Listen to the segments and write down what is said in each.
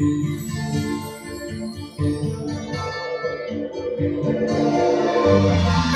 Thank you.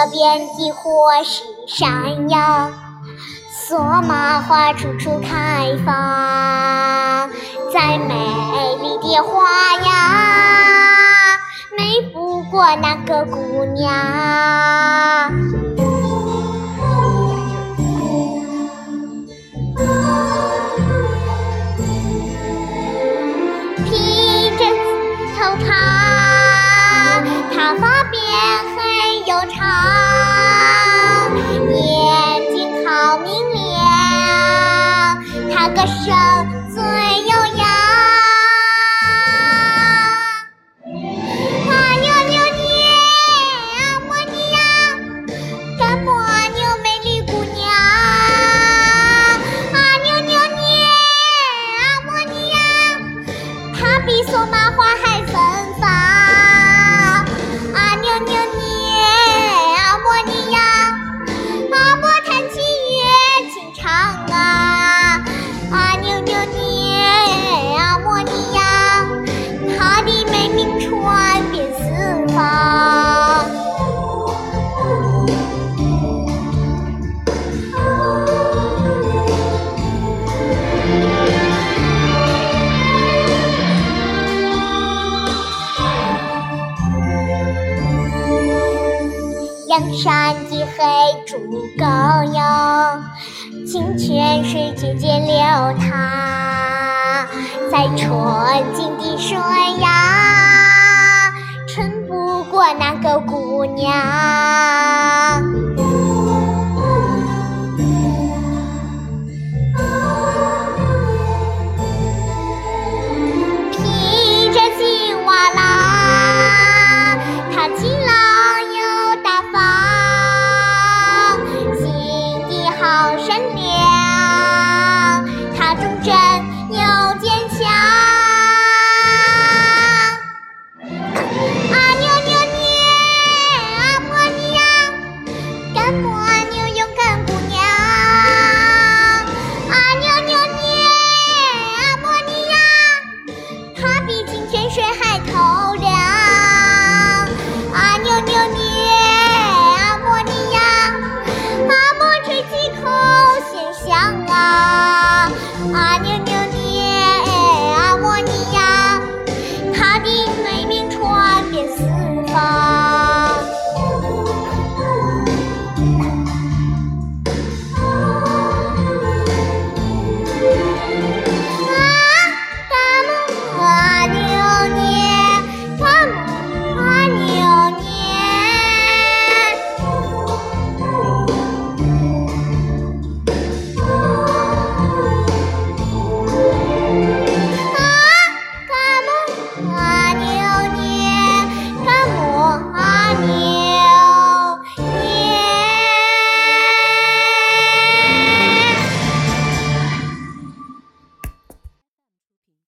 河边的火石山摇，索玛花处处开放，再美丽的花呀，美不过那个姑娘。比索玛花还芬芳。阿妞妞捏，啊摸你呀，阿莫弹起乐轻唱啊。啊妞妞捏，啊摸你呀，她的美名传遍四方。阳山的黑竹沟哟，清泉水渐渐流淌，在纯净的水呀，